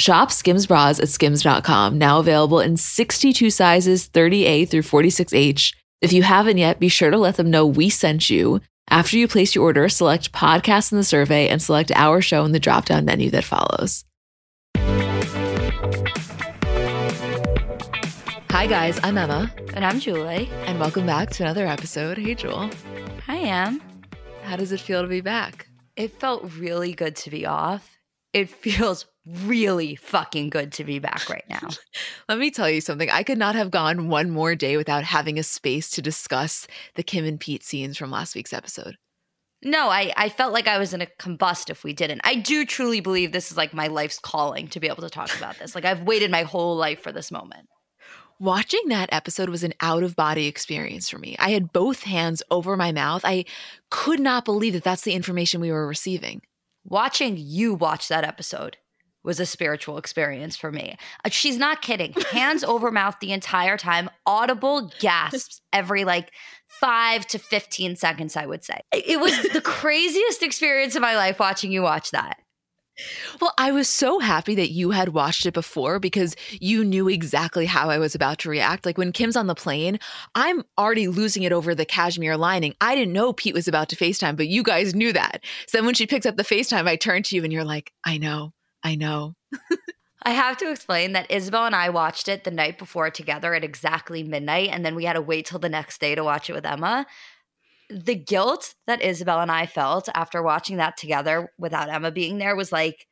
Shop Skims bras at skims.com, now available in 62 sizes, 30A through 46H. If you haven't yet, be sure to let them know we sent you. After you place your order, select podcast in the survey and select our show in the drop down menu that follows. Hi, guys, I'm Emma. And I'm Julie. And welcome back to another episode. Hey, Jewel. Hi, Em. How does it feel to be back? It felt really good to be off. It feels really fucking good to be back right now. Let me tell you something. I could not have gone one more day without having a space to discuss the Kim and Pete scenes from last week's episode. No, I, I felt like I was in a combust if we didn't. I do truly believe this is like my life's calling to be able to talk about this. Like I've waited my whole life for this moment. Watching that episode was an out of body experience for me. I had both hands over my mouth. I could not believe that that's the information we were receiving. Watching you watch that episode was a spiritual experience for me. Uh, she's not kidding. Hands over mouth the entire time, audible gasps every like five to 15 seconds, I would say. It was the craziest experience of my life watching you watch that. Well, I was so happy that you had watched it before because you knew exactly how I was about to react. Like when Kim's on the plane, I'm already losing it over the cashmere lining. I didn't know Pete was about to FaceTime, but you guys knew that. So then when she picks up the FaceTime, I turn to you and you're like, I know, I know. I have to explain that Isabel and I watched it the night before together at exactly midnight, and then we had to wait till the next day to watch it with Emma. The guilt that Isabel and I felt after watching that together without Emma being there was like,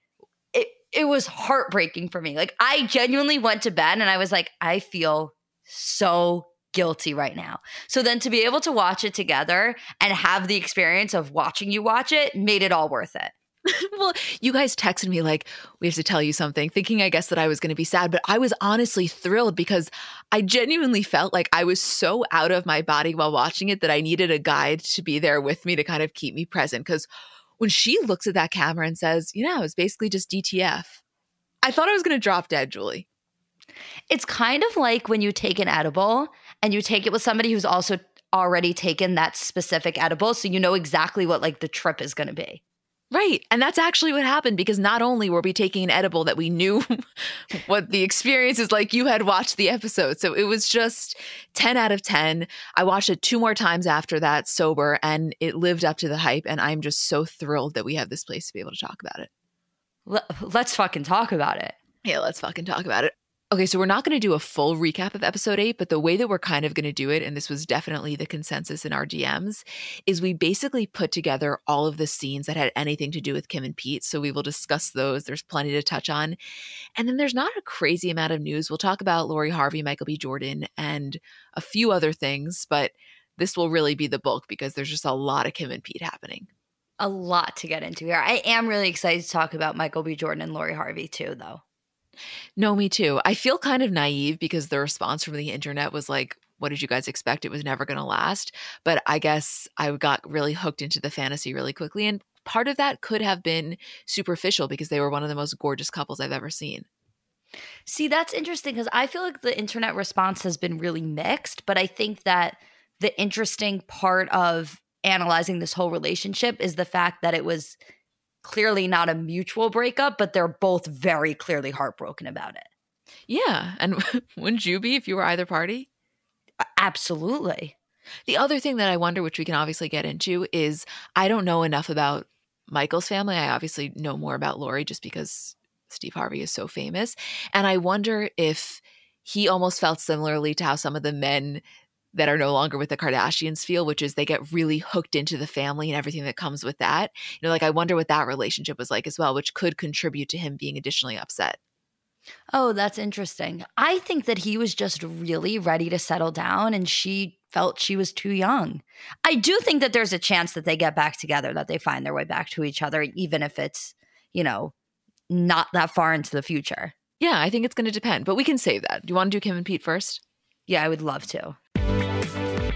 it, it was heartbreaking for me. Like, I genuinely went to bed and I was like, I feel so guilty right now. So then to be able to watch it together and have the experience of watching you watch it made it all worth it. well, you guys texted me like, we have to tell you something, thinking I guess that I was going to be sad, but I was honestly thrilled because I genuinely felt like I was so out of my body while watching it that I needed a guide to be there with me to kind of keep me present. Because when she looks at that camera and says, you know, it's basically just DTF, I thought I was going to drop dead, Julie. It's kind of like when you take an edible and you take it with somebody who's also already taken that specific edible. So you know exactly what like the trip is going to be. Right. And that's actually what happened because not only were we taking an edible that we knew what the experience is like, you had watched the episode. So it was just 10 out of 10. I watched it two more times after that, sober, and it lived up to the hype. And I'm just so thrilled that we have this place to be able to talk about it. Let's fucking talk about it. Yeah, let's fucking talk about it. Okay, so we're not going to do a full recap of episode eight, but the way that we're kind of going to do it, and this was definitely the consensus in our DMs, is we basically put together all of the scenes that had anything to do with Kim and Pete. So we will discuss those. There's plenty to touch on. And then there's not a crazy amount of news. We'll talk about Lori Harvey, Michael B. Jordan, and a few other things, but this will really be the bulk because there's just a lot of Kim and Pete happening. A lot to get into here. I am really excited to talk about Michael B. Jordan and Lori Harvey too, though. No, me too. I feel kind of naive because the response from the internet was like, what did you guys expect? It was never going to last. But I guess I got really hooked into the fantasy really quickly. And part of that could have been superficial because they were one of the most gorgeous couples I've ever seen. See, that's interesting because I feel like the internet response has been really mixed, but I think that the interesting part of analyzing this whole relationship is the fact that it was clearly not a mutual breakup, but they're both very clearly heartbroken about it. Yeah. And wouldn't you be if you were either party? Absolutely. The other thing that I wonder, which we can obviously get into, is I don't know enough about Michael's family. I obviously know more about Lori just because Steve Harvey is so famous. And I wonder if he almost felt similarly to how some of the men that are no longer with the Kardashians feel, which is they get really hooked into the family and everything that comes with that. You know, like I wonder what that relationship was like as well, which could contribute to him being additionally upset. Oh, that's interesting. I think that he was just really ready to settle down and she felt she was too young. I do think that there's a chance that they get back together, that they find their way back to each other, even if it's, you know, not that far into the future. Yeah, I think it's going to depend, but we can save that. Do you want to do Kim and Pete first? Yeah, I would love to.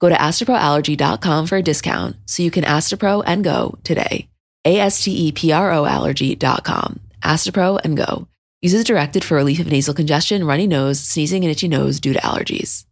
Go to asteproallergy.com for a discount so you can Astepro and go today. A-S-T-E-P-R-O allergy.com. Astepro and go. Uses directed for relief of nasal congestion, runny nose, sneezing, and itchy nose due to allergies.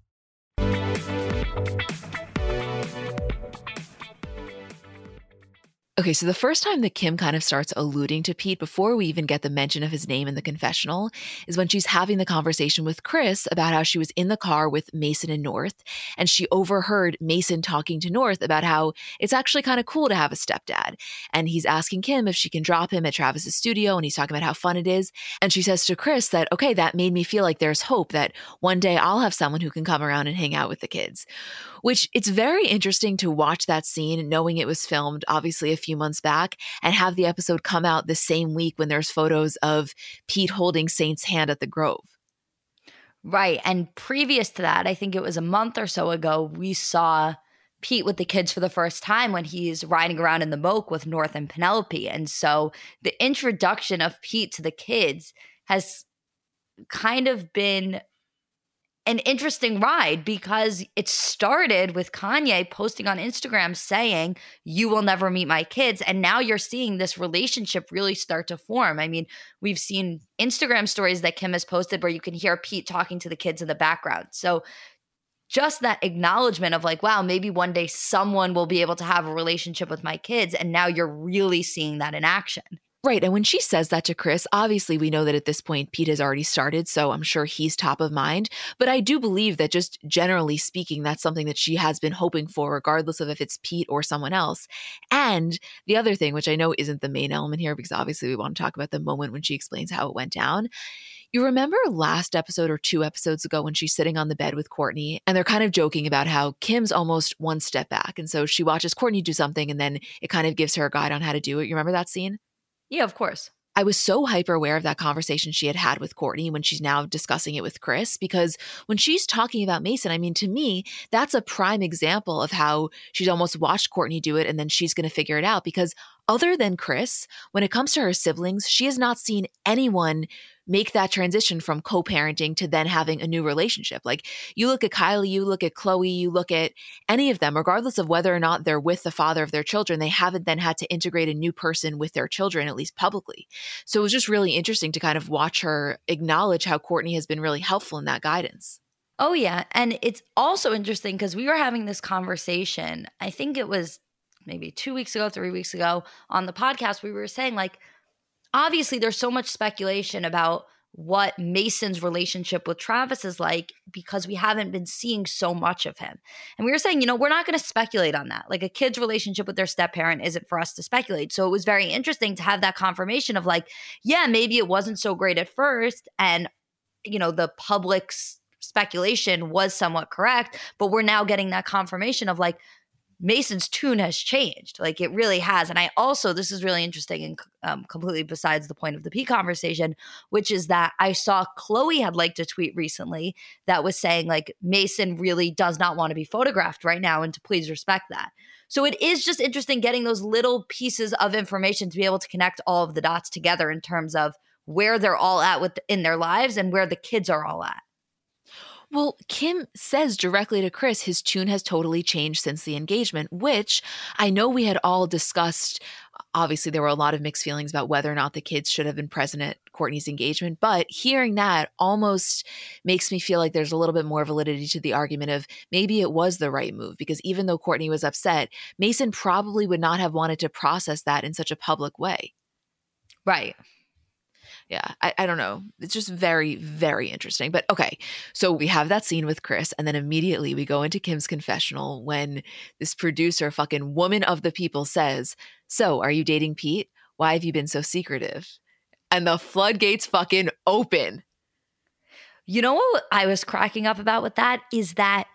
Okay, so the first time that Kim kind of starts alluding to Pete before we even get the mention of his name in the confessional is when she's having the conversation with Chris about how she was in the car with Mason and North, and she overheard Mason talking to North about how it's actually kind of cool to have a stepdad. And he's asking Kim if she can drop him at Travis's studio, and he's talking about how fun it is. And she says to Chris that, okay, that made me feel like there's hope that one day I'll have someone who can come around and hang out with the kids. Which it's very interesting to watch that scene, knowing it was filmed obviously a few months back and have the episode come out the same week when there's photos of Pete holding Saint's hand at the Grove. Right. And previous to that, I think it was a month or so ago, we saw Pete with the kids for the first time when he's riding around in the moke with North and Penelope. And so the introduction of Pete to the kids has kind of been an interesting ride because it started with Kanye posting on Instagram saying, You will never meet my kids. And now you're seeing this relationship really start to form. I mean, we've seen Instagram stories that Kim has posted where you can hear Pete talking to the kids in the background. So just that acknowledgement of like, wow, maybe one day someone will be able to have a relationship with my kids. And now you're really seeing that in action. Right. And when she says that to Chris, obviously we know that at this point Pete has already started. So I'm sure he's top of mind. But I do believe that just generally speaking, that's something that she has been hoping for, regardless of if it's Pete or someone else. And the other thing, which I know isn't the main element here, because obviously we want to talk about the moment when she explains how it went down. You remember last episode or two episodes ago when she's sitting on the bed with Kourtney and they're kind of joking about how Kim's almost one step back. And so she watches Kourtney do something and then it kind of gives her a guide on how to do it. You remember that scene? Yeah, of course. I was so hyper aware of that conversation she had had with Kourtney when she's now discussing it with Chris, because when she's talking about Mason, I mean, to me, that's a prime example of how she's almost watched Kourtney do it and then she's going to figure it out. Because other than Chris, when it comes to her siblings, she has not seen anyone make that transition from co parenting to then having a new relationship. Like you look at Kylie, you look at Khloe, you look at any of them, regardless of whether or not they're with the father of their children, they haven't then had to integrate a new person with their children, at least publicly. So it was just really interesting to kind of watch her acknowledge how Kourtney has been really helpful in that guidance. Oh, yeah. And it's also interesting because we were having this conversation, I think it was maybe two weeks ago, three weeks ago on the podcast. We were saying, like, obviously there's so much speculation about what Mason's relationship with Travis is like because we haven't been seeing so much of him. And we were saying, you know, we're not going to speculate on that. Like a kid's relationship with their step parent isn't for us to speculate. So it was very interesting to have that confirmation of like, yeah, maybe it wasn't so great at first and you know, the public's speculation was somewhat correct, but we're now getting that confirmation of like Mason's tune has changed. Like it really has. And I also, this is really interesting and um, completely besides the point of the P conversation, which is that I saw Khloe had liked a tweet recently that was saying, like, Mason really does not want to be photographed right now and to please respect that. So it is just interesting getting those little pieces of information to be able to connect all of the dots together in terms of where they're all at with in their lives and where the kids are all at. Well, Kim says directly to Chris his tune has totally changed since the engagement, which I know we had all discussed. Obviously, there were a lot of mixed feelings about whether or not the kids should have been present at Kourtney's engagement, but hearing that almost makes me feel like there's a little bit more validity to the argument of maybe it was the right move because even though Kourtney was upset, Mason probably would not have wanted to process that in such a public way. Right yeah, I, I don't know. It's just very, very interesting. But okay, so we have that scene with Chris, and then immediately we go into Kim's confessional when this producer, fucking woman of the people, says, So, are you dating Pete? Why have you been so secretive? And the floodgates fucking open. You know what I was cracking up about with that is that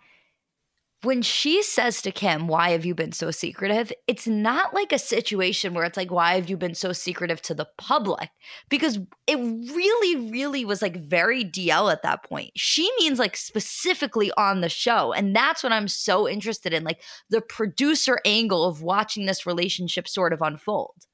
when she says to Kim, Why have you been so secretive? It's not like a situation where it's like, Why have you been so secretive to the public? Because it really, really was like very DL at that point. She means like specifically on the show. And that's what I'm so interested in like the producer angle of watching this relationship sort of unfold.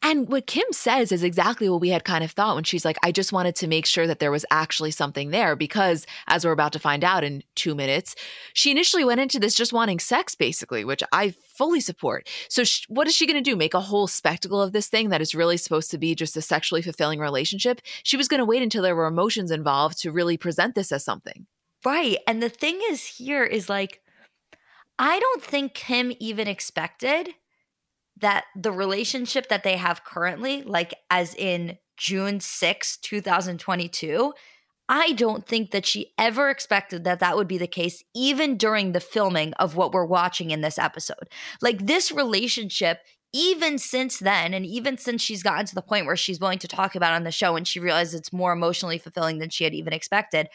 And what Kim says is exactly what we had kind of thought when she's like, I just wanted to make sure that there was actually something there because, as we're about to find out in two minutes, she initially went into this just wanting sex, basically, which I fully support. So, sh- what is she going to do? Make a whole spectacle of this thing that is really supposed to be just a sexually fulfilling relationship? She was going to wait until there were emotions involved to really present this as something. Right. And the thing is, here is like, I don't think Kim even expected that the relationship that they have currently, like as in June 6, 2022, I don't think that she ever expected that that would be the case, even during the filming of what we're watching in this episode. Like this relationship, even since then, and even since she's gotten to the point where she's willing to talk about on the show and she realized it's more emotionally fulfilling than she had even expected.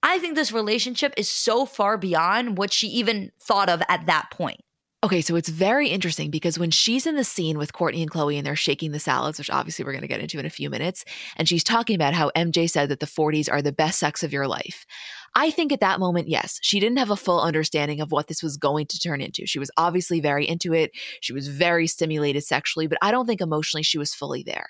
I think this relationship is so far beyond what she even thought of at that point. Okay, so it's very interesting because when she's in the scene with Kourtney and Khloe and they're shaking the salads, which obviously we're going to get into in a few minutes, and she's talking about how MJ said that the 40s are the best sex of your life. I think at that moment, yes, she didn't have a full understanding of what this was going to turn into. She was obviously very into it. She was very stimulated sexually, but I don't think emotionally she was fully there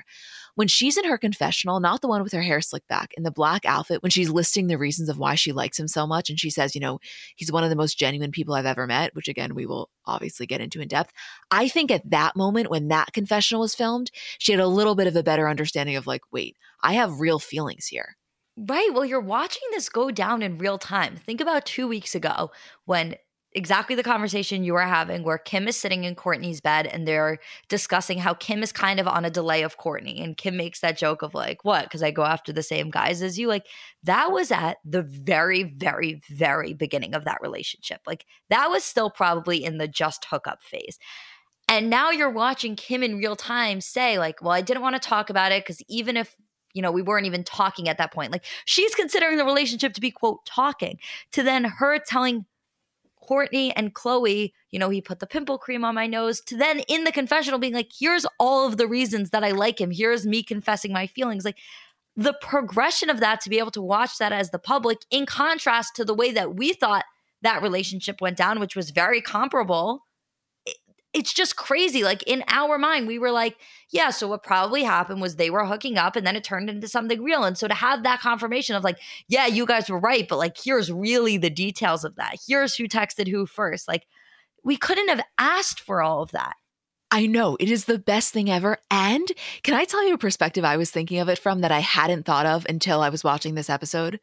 when she's in her confessional, not the one with her hair slicked back, in the black outfit, when she's listing the reasons of why she likes him so much, and she says, you know, he's one of the most genuine people I've ever met, which again, we will obviously get into in depth. I think at that moment, when that confessional was filmed, she had a little bit of a better understanding of like, wait, I have real feelings here. Right. Well, you're watching this go down in real time. Think about two weeks ago when exactly the conversation you are having where Kim is sitting in Kourtney's bed and they're discussing how Kim is kind of on a delay of Kourtney. And Kim makes that joke of like, what? Because I go after the same guys as you. Like, that was at the very, very, very beginning of that relationship. Like, that was still probably in the just hookup phase. And now you're watching Kim in real time say, like, well, I didn't want to talk about it because even if you know, we weren't even talking at that point. Like she's considering the relationship to be, quote, talking, to then her telling Kourtney and Khloe, you know, he put the pimple cream on my nose, to then in the confessional being like, here's all of the reasons that I like him. Here's me confessing my feelings. Like the progression of that to be able to watch that as the public, in contrast to the way that we thought that relationship went down, which was very comparable it's just crazy. Like in our mind, we were like, yeah, so what probably happened was they were hooking up and then it turned into something real. And so to have that confirmation of like, yeah, you guys were right, but like, here's really the details of that. Here's who texted who first. Like, we couldn't have asked for all of that. I know it is the best thing ever. And can I tell you a perspective I was thinking of it from that I hadn't thought of until I was watching this episode?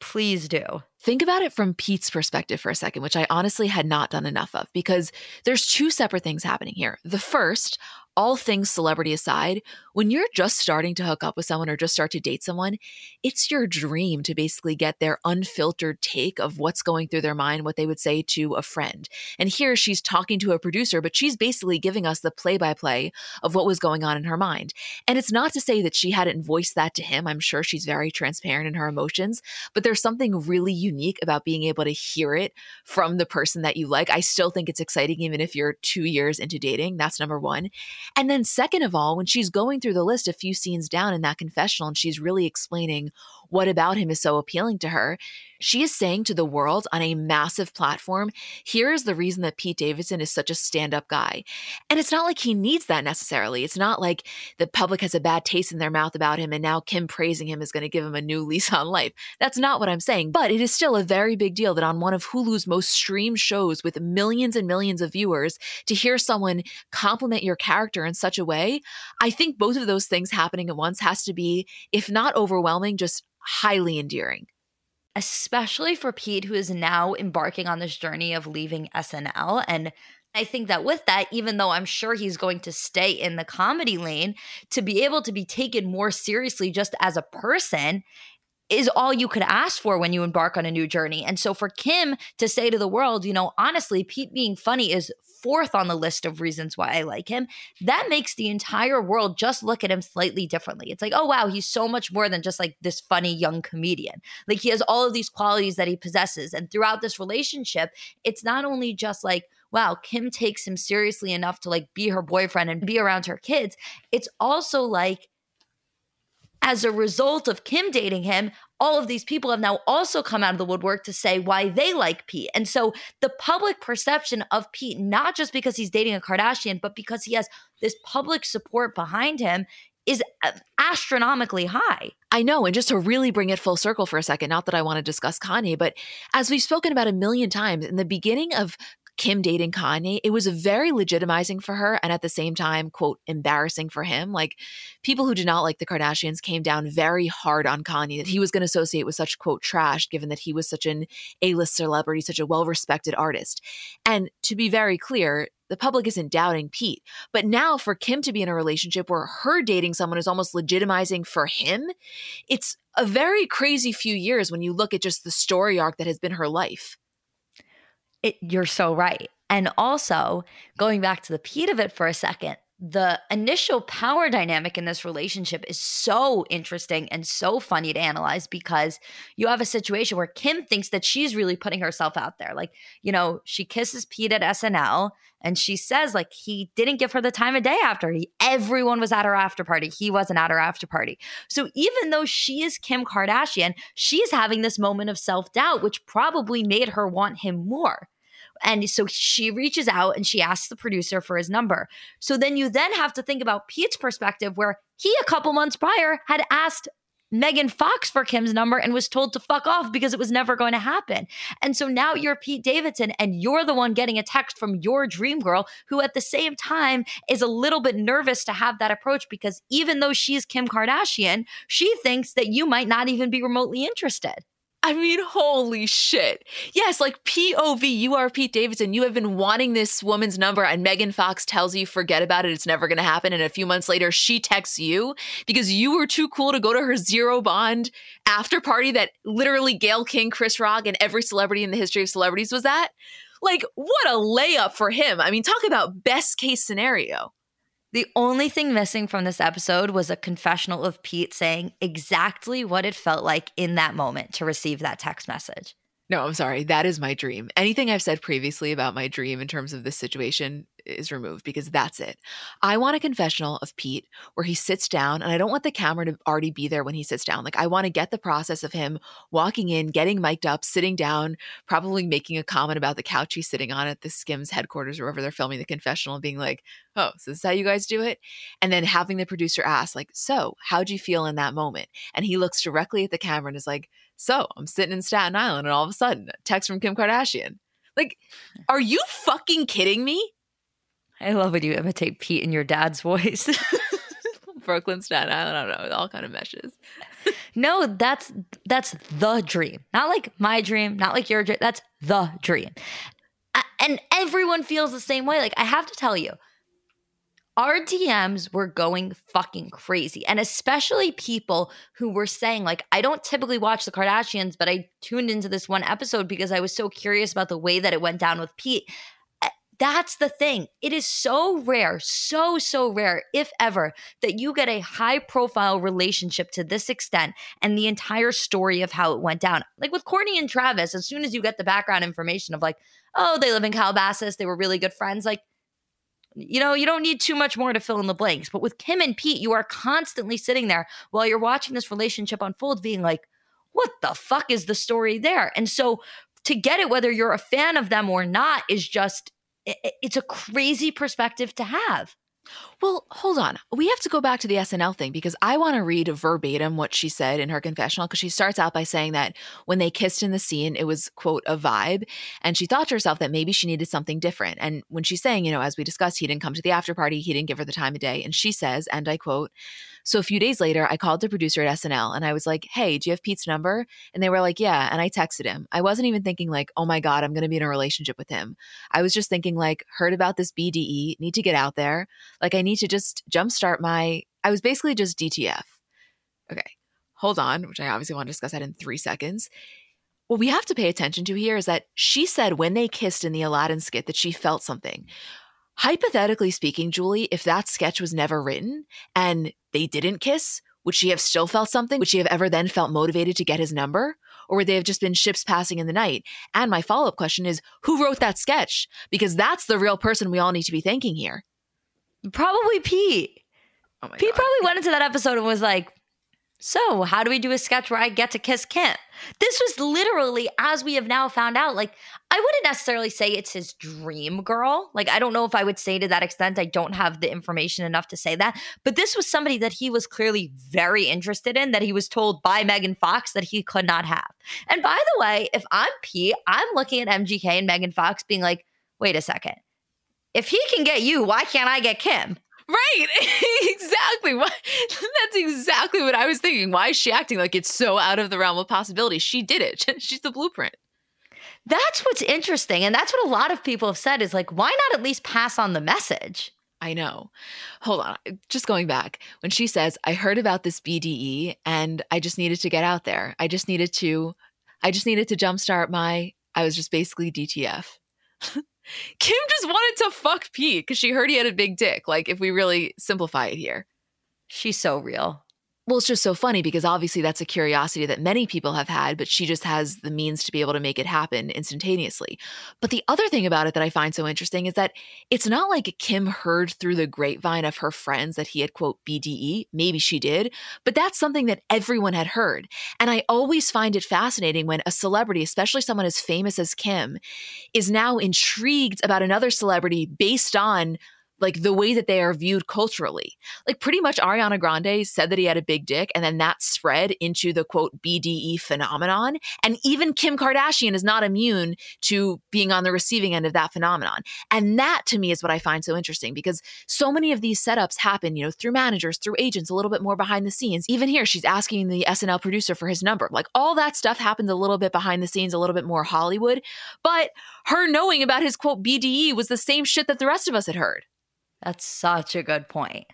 Please do. Think about it from Pete's perspective for a second, which I honestly had not done enough of because there's two separate things happening here. The first all things celebrity aside, when you're just starting to hook up with someone or just start to date someone, it's your dream to basically get their unfiltered take of what's going through their mind, what they would say to a friend. And here she's talking to a producer, but she's basically giving us the play by play of what was going on in her mind. And it's not to say that she hadn't voiced that to him. I'm sure she's very transparent in her emotions, but there's something really unique about being able to hear it from the person that you like. I still think it's exciting, even if you're two years into dating. That's number one. And then, second of all, when she's going through the list a few scenes down in that confessional and she's really explaining what about him is so appealing to her, she is saying to the world on a massive platform, here is the reason that Pete Davidson is such a stand up guy. And it's not like he needs that necessarily. It's not like the public has a bad taste in their mouth about him and now Kim praising him is going to give him a new lease on life. That's not what I'm saying. But it is still a very big deal that on one of Hulu's most streamed shows with millions and millions of viewers, to hear someone compliment your character in such a way, I think both of those things happening at once has to be, if not overwhelming, just highly endearing. Especially for Pete, who is now embarking on this journey of leaving SNL. And I think that with that, even though I'm sure he's going to stay in the comedy lane, to be able to be taken more seriously just as a person is all you could ask for when you embark on a new journey. And so for Kim to say to the world, you know, honestly, Pete being funny is fourth on the list of reasons why I like him, that makes the entire world just look at him slightly differently. It's like, oh, wow, he's so much more than just like this funny young comedian. Like he has all of these qualities that he possesses. And throughout this relationship, it's not only just like, wow, Kim takes him seriously enough to like be her boyfriend and be around her kids. It's also like, as a result of Kim dating him, all of these people have now also come out of the woodwork to say why they like Pete. And so the public perception of Pete, not just because he's dating a Kardashian, but because he has this public support behind him, is uh, astronomically high. I know. And just to really bring it full circle for a second, not that I want to discuss Kanye, but as we've spoken about a million times, in the beginning of Kim dating Kanye, it was very legitimizing for her and at the same time, quote, embarrassing for him. Like people who did not like the Kardashians came down very hard on Kanye that he was going to associate with such, quote, trash, given that he was such an A list celebrity, such a well respected artist. And to be very clear, the public isn't doubting Pete. But now for Kim to be in a relationship where her dating someone is almost legitimizing for him, it's a very crazy few years when you look at just the story arc that has been her life. It, you're so right. And also, going back to the Pete of it for a second, the initial power dynamic in this relationship is so interesting and so funny to analyze because you have a situation where Kim thinks that she's really putting herself out there. Like, you know, she kisses Pete at SNL and she says like he didn't give her the time of day after he everyone was at her after party. He wasn't at her after party. So even though she is Kim Kardashian, she's having this moment of self-doubt which probably made her want him more. And so she reaches out and she asks the producer for his number. So then you then have to think about Pete's perspective, where he a couple months prior had asked Megan Fox for Kim's number and was told to fuck off because it was never going to happen. And so now you're Pete Davidson and you're the one getting a text from your dream girl who at the same time is a little bit nervous to have that approach because even though she's Kim Kardashian, she thinks that you might not even be remotely interested. I mean, holy shit. Yes, like POV, you are Pete Davidson. You have been wanting this woman's number, and Megan Fox tells you, forget about it. It's never going to happen. And a few months later, she texts you because you were too cool to go to her zero bond after party that literally Gayle King, Chris Rock, and every celebrity in the history of celebrities was at. Like, what a layup for him. I mean, talk about best case scenario. The only thing missing from this episode was a confessional of Pete saying exactly what it felt like in that moment to receive that text message. No, I'm sorry. That is my dream. Anything I've said previously about my dream in terms of this situation is removed because that's it. I want a confessional of Pete where he sits down, and I don't want the camera to already be there when he sits down. Like, I want to get the process of him walking in, getting mic'd up, sitting down, probably making a comment about the couch he's sitting on at the Skims headquarters or wherever they're filming the confessional, being like, oh, so this is how you guys do it? And then having the producer ask, like, so how'd you feel in that moment? And he looks directly at the camera and is like, so I'm sitting in Staten Island and all of a sudden, a text from Kim Kardashian. Like, are you fucking kidding me? I love when you imitate Pete in your dad's voice. Brooklyn, Staten Island, I don't know, all kind of meshes. no, that's that's the dream. Not like my dream, not like your dream. That's the dream. And everyone feels the same way. Like I have to tell you, our DMs were going fucking crazy. And especially people who were saying, like, I don't typically watch the Kardashians, but I tuned into this one episode because I was so curious about the way that it went down with Pete. That's the thing. It is so rare, so, so rare, if ever, that you get a high profile relationship to this extent and the entire story of how it went down. Like with Kourtney and Travis, as soon as you get the background information of like, oh, they live in Calabasas, they were really good friends, like, you know, you don't need too much more to fill in the blanks. But with Kim and Pete, you are constantly sitting there while you're watching this relationship unfold, being like, what the fuck is the story there? And so to get it, whether you're a fan of them or not, is just, it's a crazy perspective to have. Well, hold on. We have to go back to the SNL thing because I want to read verbatim what she said in her confessional because she starts out by saying that when they kissed in the scene, it was, quote, a vibe. And she thought to herself that maybe she needed something different. And when she's saying, you know, as we discussed, he didn't come to the after party, he didn't give her the time of day. And she says, and I quote, so a few days later, I called the producer at SNL and I was like, hey, do you have Pete's number? And they were like, yeah. And I texted him. I wasn't even thinking, like, oh my God, I'm going to be in a relationship with him. I was just thinking, like, heard about this BDE, need to get out there. Like, I need to just jumpstart my, I was basically just DTF. Okay, hold on, which I obviously want to discuss that in three seconds. What we have to pay attention to here is that she said when they kissed in the Aladdin skit that she felt something. Hypothetically speaking, Julie, if that sketch was never written and they didn't kiss, would she have still felt something? Would she have ever then felt motivated to get his number? Or would they have just been ships passing in the night? And my follow up question is who wrote that sketch? Because that's the real person we all need to be thanking here. Probably Pete. Oh Pete God. probably went into that episode and was like, so, how do we do a sketch where I get to kiss Kim? This was literally, as we have now found out, like, I wouldn't necessarily say it's his dream girl. Like, I don't know if I would say to that extent. I don't have the information enough to say that. But this was somebody that he was clearly very interested in, that he was told by Megan Fox that he could not have. And by the way, if I'm Pete, I'm looking at MGK and Megan Fox being like, wait a second. If he can get you, why can't I get Kim? Right. exactly. That's exactly what I was thinking. Why is she acting like it's so out of the realm of possibility? She did it. She's the blueprint. That's what's interesting. And that's what a lot of people have said is like, why not at least pass on the message? I know. Hold on. Just going back. When she says, I heard about this BDE and I just needed to get out there. I just needed to, I just needed to jumpstart my, I was just basically DTF. Kim just wanted to fuck Pete because she heard he had a big dick. Like, if we really simplify it here, she's so real. Well, it's just so funny because obviously that's a curiosity that many people have had, but she just has the means to be able to make it happen instantaneously. But the other thing about it that I find so interesting is that it's not like Kim heard through the grapevine of her friends that he had, quote, BDE. Maybe she did, but that's something that everyone had heard. And I always find it fascinating when a celebrity, especially someone as famous as Kim, is now intrigued about another celebrity based on like the way that they are viewed culturally. Like pretty much Ariana Grande said that he had a big dick and then that spread into the quote BDE phenomenon. And even Kim Kardashian is not immune to being on the receiving end of that phenomenon. And that to me is what I find so interesting because so many of these setups happen, you know, through managers, through agents, a little bit more behind the scenes. Even here, she's asking the SNL producer for his number. Like all that stuff happens a little bit behind the scenes, a little bit more Hollywood. But her knowing about his quote BDE was the same shit that the rest of us had heard. That's such a good point.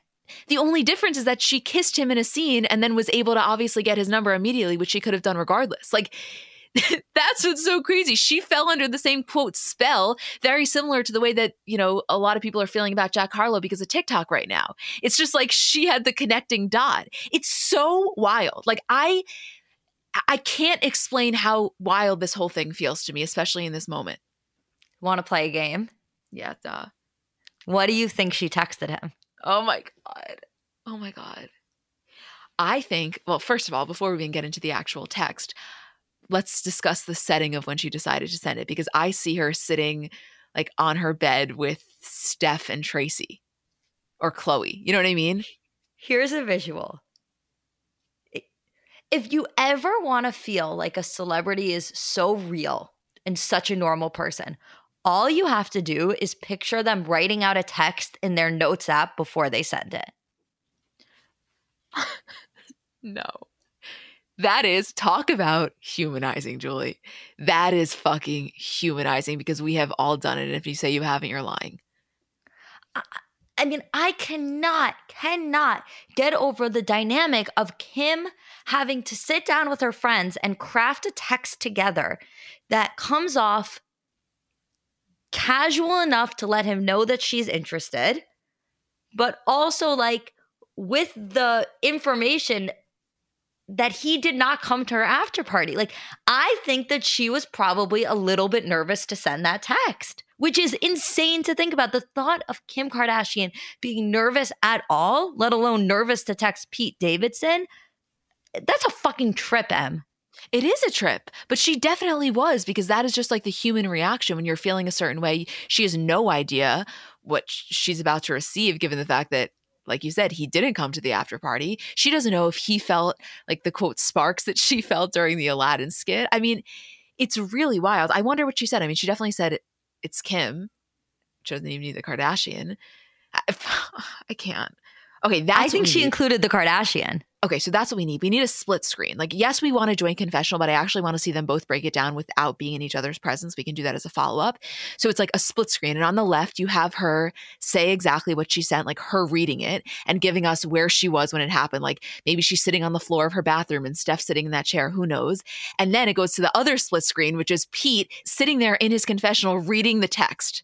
The only difference is that she kissed him in a scene and then was able to obviously get his number immediately, which she could have done regardless. Like, that's what's so crazy. She fell under the same quote spell, very similar to the way that, you know, a lot of people are feeling about Jack Harlow because of TikTok right now. It's just like she had the connecting dot. It's so wild. Like I I can't explain how wild this whole thing feels to me, especially in this moment. Want to play a game? Yeah, duh. What do you think she texted him? Oh my God. Oh my God. I think, well, first of all, before we even get into the actual text, let's discuss the setting of when she decided to send it because I see her sitting like on her bed with Steph and Tracy or Khloe. You know what I mean? Here's a visual. If you ever want to feel like a celebrity is so real and such a normal person, all you have to do is picture them writing out a text in their notes app before they send it. no. That is talk about humanizing, Julie. That is fucking humanizing because we have all done it. And if you say you haven't, you're lying. I, I mean, I cannot, cannot get over the dynamic of Kim having to sit down with her friends and craft a text together that comes off casual enough to let him know that she's interested, but also like with the information that he did not come to her after party. Like, I think that she was probably a little bit nervous to send that text, which is insane to think about. The thought of Kim Kardashian being nervous at all, let alone nervous to text Pete Davidson, that's a fucking trip, Em. It is a trip, but she definitely was because that is just like the human reaction when you're feeling a certain way. She has no idea what she's about to receive, given the fact that, like you said, he didn't come to the after party. She doesn't know if he felt like the quote sparks that she felt during the Aladdin skit. I mean, it's really wild. I wonder what she said. I mean, she definitely said it's Kim. She doesn't even need the Kardashian. I, I can't. Okay, that's I think she need. included the Kardashian. Okay, so that's what we need. We need a split screen. Like, yes, we want a joint confessional, but I actually want to see them both break it down without being in each other's presence. We can do that as a follow up. So it's like a split screen. And on the left, you have her say exactly what she sent, like her reading it and giving us where she was when it happened. Like maybe she's sitting on the floor of her bathroom and Steph sitting in that chair. Who knows? And then it goes to the other split screen, which is Pete sitting there in his confessional reading the text.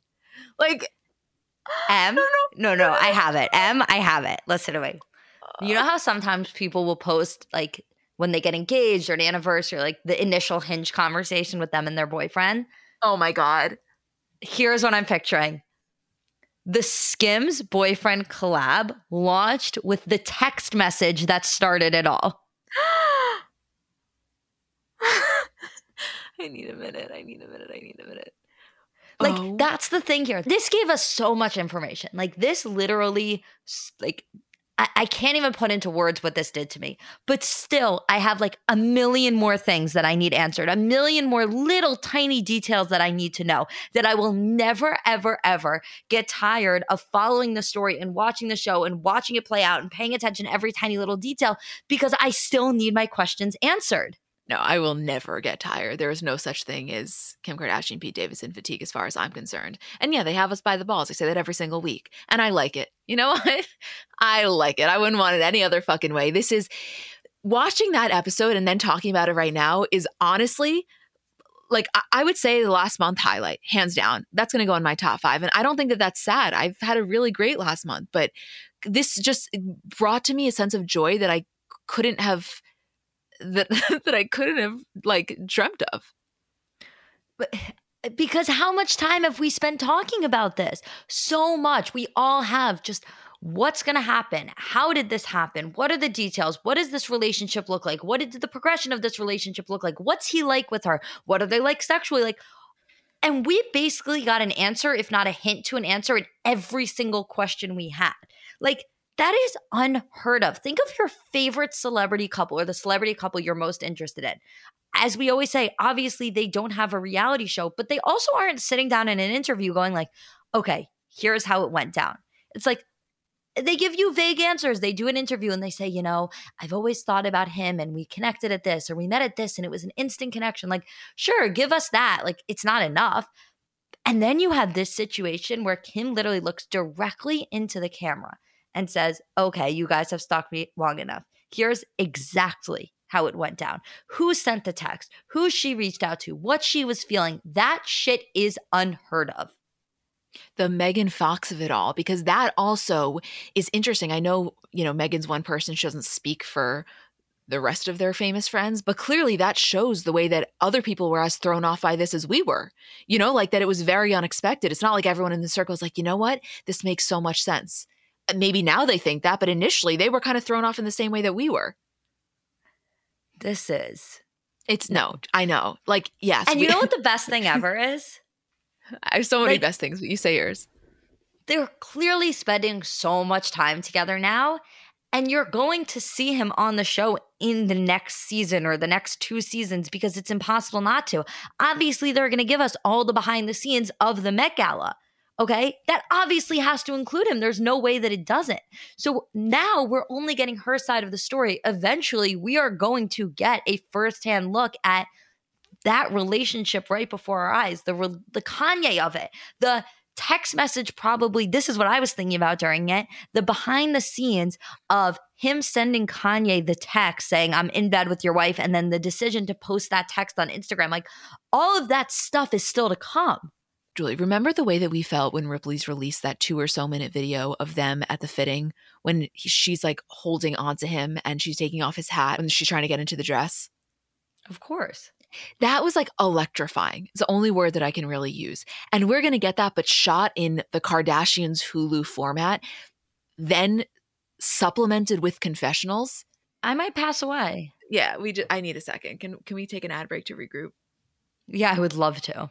Like, M? No, no, I have it. M, I have it. Listen to me. You know how sometimes people will post like when they get engaged or an anniversary, like the initial hinge conversation with them and their boyfriend? Oh my God. Here's what I'm picturing. The Skims boyfriend collab launched with the text message that started it all. I need a minute. I need a minute. I need a minute. Like oh. that's the thing here. This gave us so much information. Like this literally like I, I can't even put into words what this did to me. But still, I have like a million more things that I need answered, a million more little tiny details that I need to know that I will never, ever, ever get tired of following the story and watching the show and watching it play out and paying attention to every tiny little detail because I still need my questions answered no, I will never get tired. There is no such thing as Kim Kardashian, Pete Davidson fatigue, as far as I'm concerned. And yeah, they have us by the balls. I say that every single week, and I like it. You know what? I like it. I wouldn't want it any other fucking way. This is watching that episode and then talking about it right now is honestly like I would say the last month highlight, hands down. That's going to go in my top five. And I don't think that that's sad. I've had a really great last month, but this just brought to me a sense of joy that I couldn't have that that I couldn't have like dreamt of. But because how much time have we spent talking about this? So much. We all have just what's going to happen? How did this happen? What are the details? What does this relationship look like? What did the progression of this relationship look like? What's he like with her? What are they like sexually? Like And we basically got an answer, if not a hint to an answer, in every single question we had. Like, that is unheard of. Think of your favorite celebrity couple or the celebrity couple you're most interested in. As we always say, obviously they don't have a reality show, but they also aren't sitting down in an interview going like, "Okay, here's how it went down." It's like they give you vague answers. They do an interview and they say, you know, I've always thought about him and we connected at this or we met at this and it was an instant connection. Like, sure, give us that. Like, it's not enough. And then you have this situation where Kim literally looks directly into the camera and says, okay, you guys have stalked me long enough. Here's exactly how it went down. Who sent the text? Who she reached out to? What she was feeling. That shit is unheard of the Megan Fox of it all because that also is interesting. I know, you know, Megan's one person, she doesn't speak for the rest of their famous friends, but clearly that shows the way that other people were as thrown off by this as we were. You know, like that it was very unexpected. It's not like everyone in the circle is like, you know what? This makes so much sense. Maybe now they think that, but initially they were kind of thrown off in the same way that we were. This is. It's no, I know. Like, yes. And we, you know what the best thing ever is? I have so many like, best things, but you say yours. They're clearly spending so much time together now. And you're going to see him on the show in the next season or the next two seasons because it's impossible not to. Obviously, they're going to give us all the behind the scenes of the Met Gala. Okay. That obviously has to include him. There's no way that it doesn't. So now we're only getting her side of the story. Eventually, we are going to get a firsthand look at that relationship right before our eyes, the the Kanye of it, the text message probably this is what I was thinking about during it, the behind the scenes of him sending Kanye the text saying I'm in bed with your wife and then the decision to post that text on Instagram, like all of that stuff is still to come. Julie, remember the way that we felt when Ripley's released that two or so minute video of them at the fitting when he, she's like holding onto him and she's taking off his hat and she's trying to get into the dress? Of course. That was like electrifying. It's the only word that I can really use. And we're going to get that, but shot in the Kardashians Hulu format, then supplemented with confessionals. I might pass away. Yeah, we. Just, I need a second. Can can we take an ad break to regroup? Yeah, I would love to.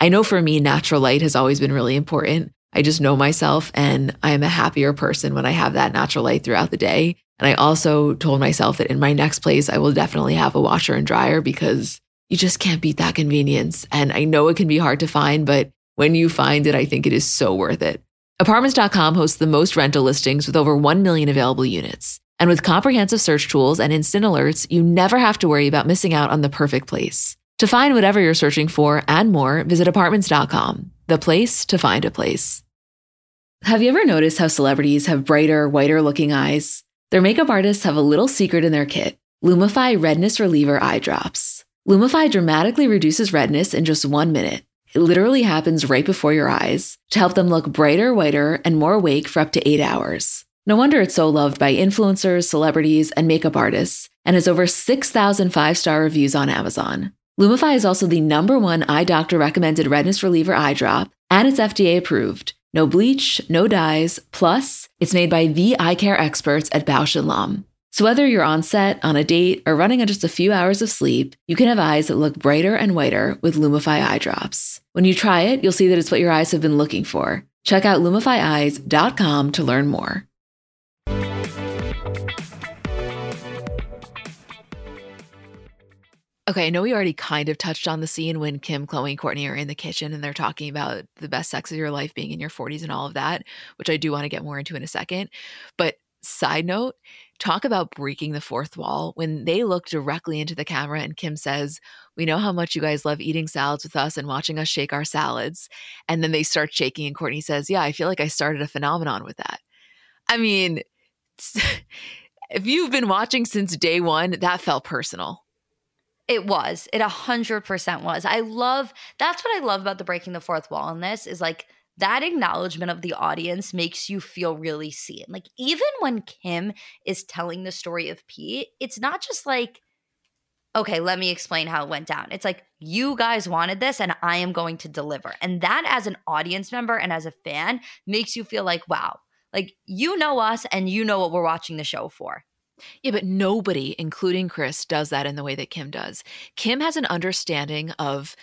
I know for me, natural light has always been really important. I just know myself and I am a happier person when I have that natural light throughout the day. And I also told myself that in my next place, I will definitely have a washer and dryer because you just can't beat that convenience. And I know it can be hard to find, but when you find it, I think it is so worth it. Apartments.com hosts the most rental listings with over 1 million available units. And with comprehensive search tools and instant alerts, you never have to worry about missing out on the perfect place. To find whatever you're searching for and more, visit apartments.com, the place to find a place. Have you ever noticed how celebrities have brighter, whiter looking eyes? Their makeup artists have a little secret in their kit Lumify Redness Reliever Eye Drops. Lumify dramatically reduces redness in just one minute. It literally happens right before your eyes to help them look brighter, whiter, and more awake for up to eight hours. No wonder it's so loved by influencers, celebrities, and makeup artists, and has over 6,000 five star reviews on Amazon. Lumify is also the number one eye doctor recommended redness reliever eye drop, and it's FDA approved. No bleach, no dyes. Plus, it's made by the eye care experts at Bausch & Lomb. So whether you're on set, on a date, or running on just a few hours of sleep, you can have eyes that look brighter and whiter with Lumify eye drops. When you try it, you'll see that it's what your eyes have been looking for. Check out lumifyeyes.com to learn more. Okay, I know we already kind of touched on the scene when Kim, Khloe, and Kourtney are in the kitchen and they're talking about the best sex of your life being in your 40s and all of that, which I do want to get more into in a second. But side note, talk about breaking the fourth wall. When they look directly into the camera and Kim says, We know how much you guys love eating salads with us and watching us shake our salads. And then they start shaking, and Kourtney says, Yeah, I feel like I started a phenomenon with that. I mean, if you've been watching since day one, that felt personal It was. It a hundred percent was. I love that's what I love about the breaking the fourth wall in this is like that acknowledgement of the audience makes you feel really seen. Like even when Kim is telling the story of Pete, it's not just like okay, let me explain how it went down. It's like, you guys wanted this and I am going to deliver. And that, as an audience member and as a fan, makes you feel like, wow, like you know us and you know what we're watching the show for. Yeah, but nobody, including Kris, does that in the way that Kim does. Kim has an understanding of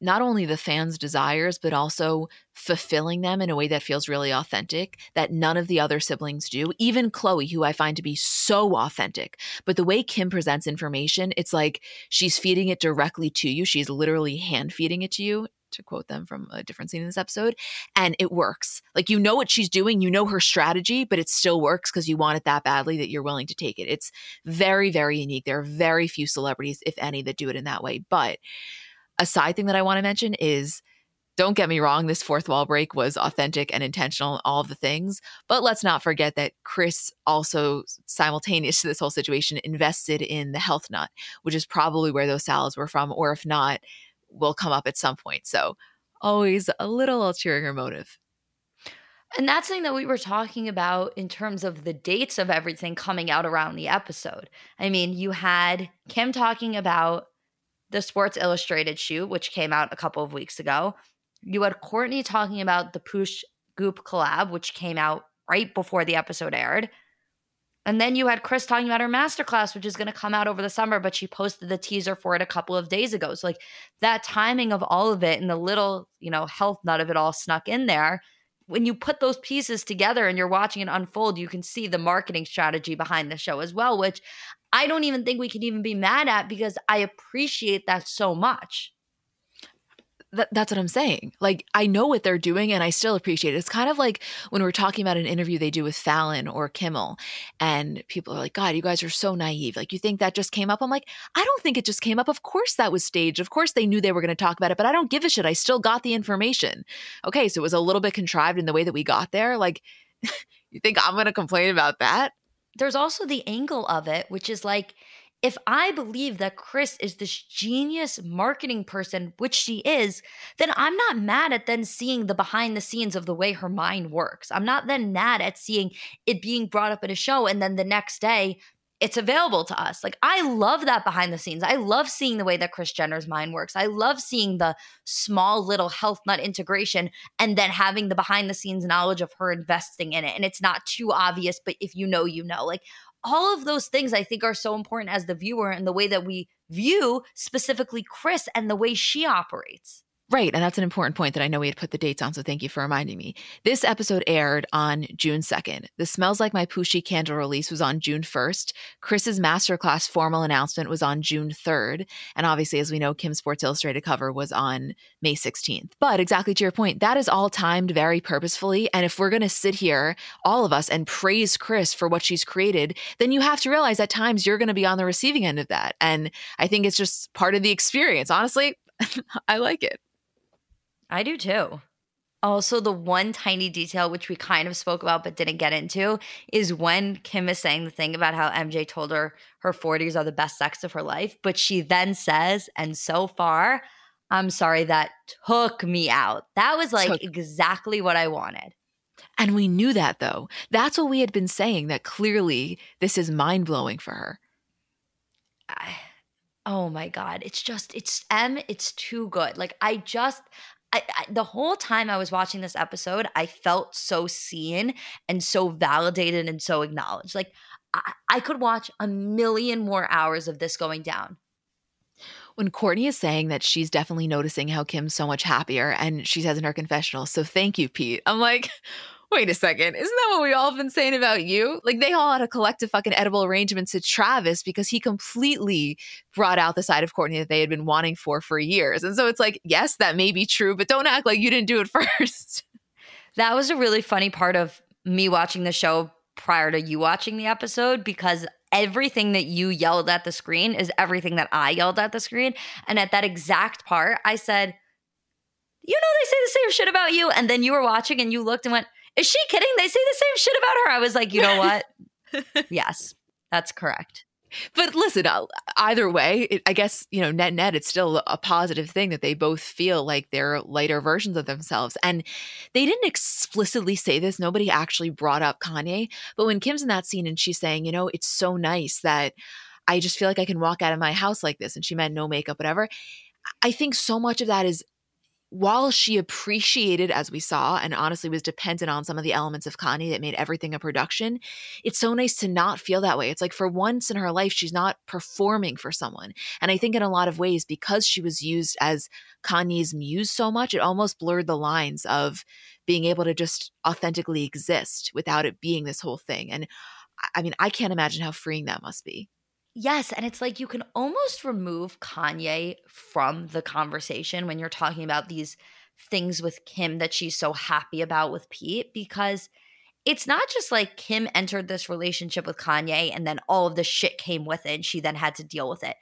not only the fans' desires, but also fulfilling them in a way that feels really authentic that none of the other siblings do. Even Khloe, who I find to be so authentic. But the way Kim presents information, it's like she's feeding it directly to you. She's literally hand feeding it to you. To quote them from a different scene in this episode, and it works. Like you know what she's doing, you know her strategy, but it still works because you want it that badly that you're willing to take it. It's very, very unique. There are very few celebrities, if any, that do it in that way. But a side thing that I want to mention is don't get me wrong, this fourth wall break was authentic and intentional, all the things. But let's not forget that Kris also, simultaneous to this whole situation, invested in the health nut, which is probably where those salads were from, or if not, will come up at some point. So always a little ulterior motive. And that's something that we were talking about in terms of the dates of everything coming out around the episode. I mean, you had Kim talking about the Sports Illustrated shoot, which came out a couple of weeks ago. You had Kourtney talking about the Poosh Goop collab, which came out right before the episode aired. And then you had Kris talking about her masterclass, which is going to come out over the summer, but she posted the teaser for it a couple of days ago. So, like that timing of all of it and the little, you know, health nut of it all snuck in there. When you put those pieces together and you're watching it unfold, you can see the marketing strategy behind the show as well, which I don't even think we can even be mad at because I appreciate that so much. That, that's what I'm saying. Like, I know what they're doing and I still appreciate it. It's kind of like when we're talking about an interview they do with Fallon or Kimmel, and people are like, God, you guys are so naive. Like, you think that just came up? I'm like, I don't think it just came up. Of course that was staged. Of course they knew they were going to talk about it, but I don't give a shit. I still got the information. Okay, so it was a little bit contrived in the way that we got there. Like, you think I'm going to complain about that? there's also the angle of it, which is like, if I believe that Kris is this genius marketing person, which she is, then I'm not mad at then seeing the behind the scenes of the way her mind works. I'm not then mad at seeing it being brought up in a show and then the next day it's available to us. Like I love that behind the scenes. I love seeing the way that Kris Jenner's mind works. I love seeing the small little health nut integration and then having the behind the scenes knowledge of her investing in it. And it's not too obvious, but if you know, you know. Like all of those things I think are so important as the viewer and the way that we view specifically Kris and the way she operates. Right. And that's an important point that I know we had put the dates on. So thank you for reminding me. This episode aired on June 2nd. The Smells Like My Pooshy candle release was on June 1st. Kris's masterclass formal announcement was on June 3rd. And obviously, as we know, Kim Sports Illustrated cover was on May 16th. But exactly to your point, that is all timed very purposefully. And if we're going to sit here, all of us, and praise Kris for what she's created, then you have to realize at times you're going to be on the receiving end of that. And I think it's just part of the experience. Honestly, I like it. I do too. Also, the one tiny detail which we kind of spoke about but didn't get into is when Kim is saying the thing about how MJ told her her 40s are the best sex of her life, but she then says, and so far, I'm sorry, that took me out. That was like took- exactly what I wanted. And we knew that though. That's what we had been saying, that clearly this is mind blowing for her. I, oh my God. It's just, it's M, it's too good. Like, I just, I, I, the whole time I was watching this episode, I felt so seen and so validated and so acknowledged. Like I, I could watch a million more hours of this going down. When Kourtney is saying that she's definitely noticing how Kim's so much happier, and she says in her confessional, "So thank you, Pete." I'm like, wait a second, isn't that what we all have been saying about you? Like they all had a collective fucking edible arrangement to Travis because he completely brought out the side of Kourtney that they had been wanting for for years. And so it's like, yes, that may be true, but don't act like you didn't do it first. That was a really funny part of me watching the show prior to you watching the episode because everything that you yelled at the screen is everything that I yelled at the screen. And at that exact part, I said, you know, they say the same shit about you. And then you were watching and you looked and went, is she kidding? They say the same shit about her. I was like, you know what? yes, that's correct. But listen, uh, either way, it, I guess, you know, net net, it's still a positive thing that they both feel like they're lighter versions of themselves. And they didn't explicitly say this. Nobody actually brought up Kanye. But when Kim's in that scene and she's saying, you know, it's so nice that I just feel like I can walk out of my house like this, and she meant no makeup, whatever. I think so much of that is while she appreciated, as we saw, and honestly was dependent on some of the elements of Kanye that made everything a production, it's so nice to not feel that way. It's like for once in her life, she's not performing for someone. And I think in a lot of ways, because she was used as Kanye's muse so much, it almost blurred the lines of being able to just authentically exist without it being this whole thing. And I mean, I can't imagine how freeing that must be. Yes, and it's like you can almost remove Kanye from the conversation when you're talking about these things with Kim that she's so happy about with Pete because it's not just like Kim entered this relationship with Kanye and then all of the shit came with it and she then had to deal with it.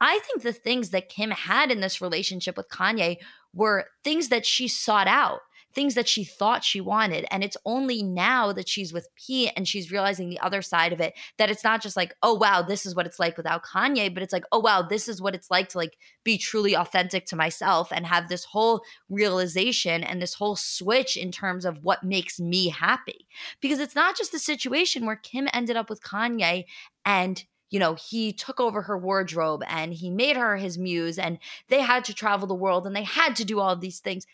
I think the things that Kim had in this relationship with Kanye were things that she sought out things that she thought she wanted. And it's only now that she's with Pete and she's realizing the other side of it that it's not just like, oh, wow, this is what it's like without Kanye, but it's like, oh, wow, this is what it's like to like be truly authentic to myself and have this whole realization and this whole switch in terms of what makes me happy. Because it's not just the situation where Kim ended up with Kanye and you know, he took over her wardrobe and he made her his muse and they had to travel the world and they had to do all these things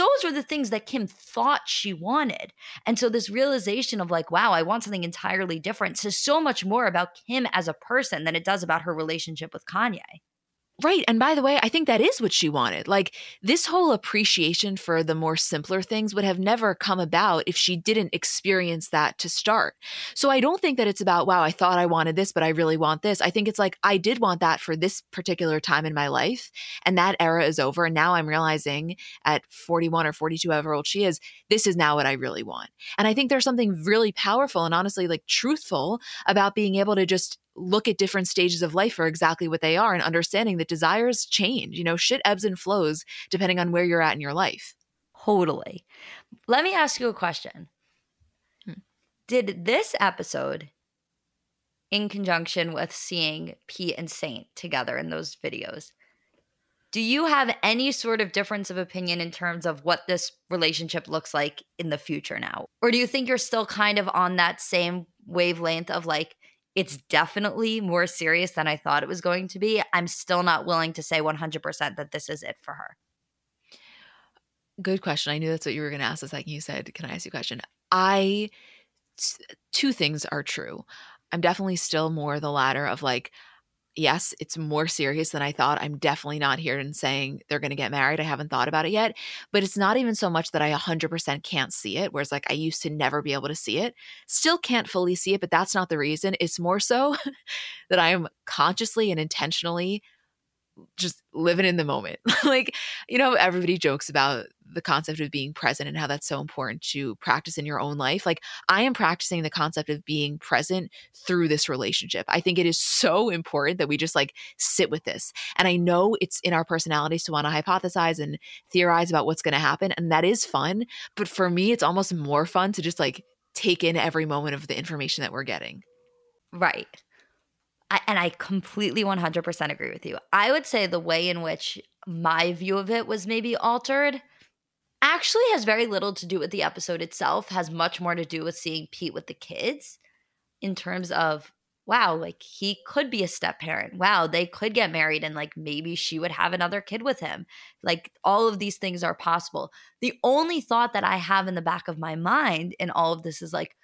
those were the things that Kim thought she wanted. And so this realization of like, wow, I want something entirely different says so much more about Kim as a person than it does about her relationship with Kanye. Right. And by the way, I think that is what she wanted. Like this whole appreciation for the more simpler things would have never come about if she didn't experience that to start. So I don't think that it's about, wow, I thought I wanted this, but I really want this. I think it's like, I did want that for this particular time in my life. And that era is over. And now I'm realizing at 41 or 42, however old she is, this is now what I really want. And I think there's something really powerful and honestly like truthful about being able to just look at different stages of life for exactly what they are and understanding that desires change. You know, shit ebbs and flows depending on where you're at in your life. Totally. Let me ask you a question. Hmm. Did this episode, in conjunction with seeing Pete and Saint together in those videos, do you have any sort of difference of opinion in terms of what this relationship looks like in the future now? Or do you think you're still kind of on that same wavelength of like, it's definitely more serious than I thought it was going to be. I'm still not willing to say 100% that this is it for her. Good question. I knew that's what you were going to ask the second you said, Can I ask you a question? I, two things are true. I'm definitely still more the latter of like, yes, it's more serious than I thought. I'm definitely not here and saying they're going to get married. I haven't thought about it yet. But it's not even so much that I 100% can't see it, whereas like I used to never be able to see it. Still can't fully see it, but that's not the reason. It's more so that I am consciously and intentionally just living in the moment. like, you know, everybody jokes about the concept of being present and how that's so important to practice in your own life. Like, I am practicing the concept of being present through this relationship. I think it is so important that we just like sit with this. And I know it's in our personalities to want to hypothesize and theorize about what's going to happen. And that is fun. But for me, it's almost more fun to just like take in every moment of the information that we're getting. Right. I, and I completely 100% agree with you. I would say the way in which my view of it was maybe altered actually has very little to do with the episode itself, has much more to do with seeing Pete with the kids in terms of wow, like he could be a step parent. Wow, they could get married and like maybe she would have another kid with him. Like all of these things are possible. The only thought that I have in the back of my mind in all of this is like,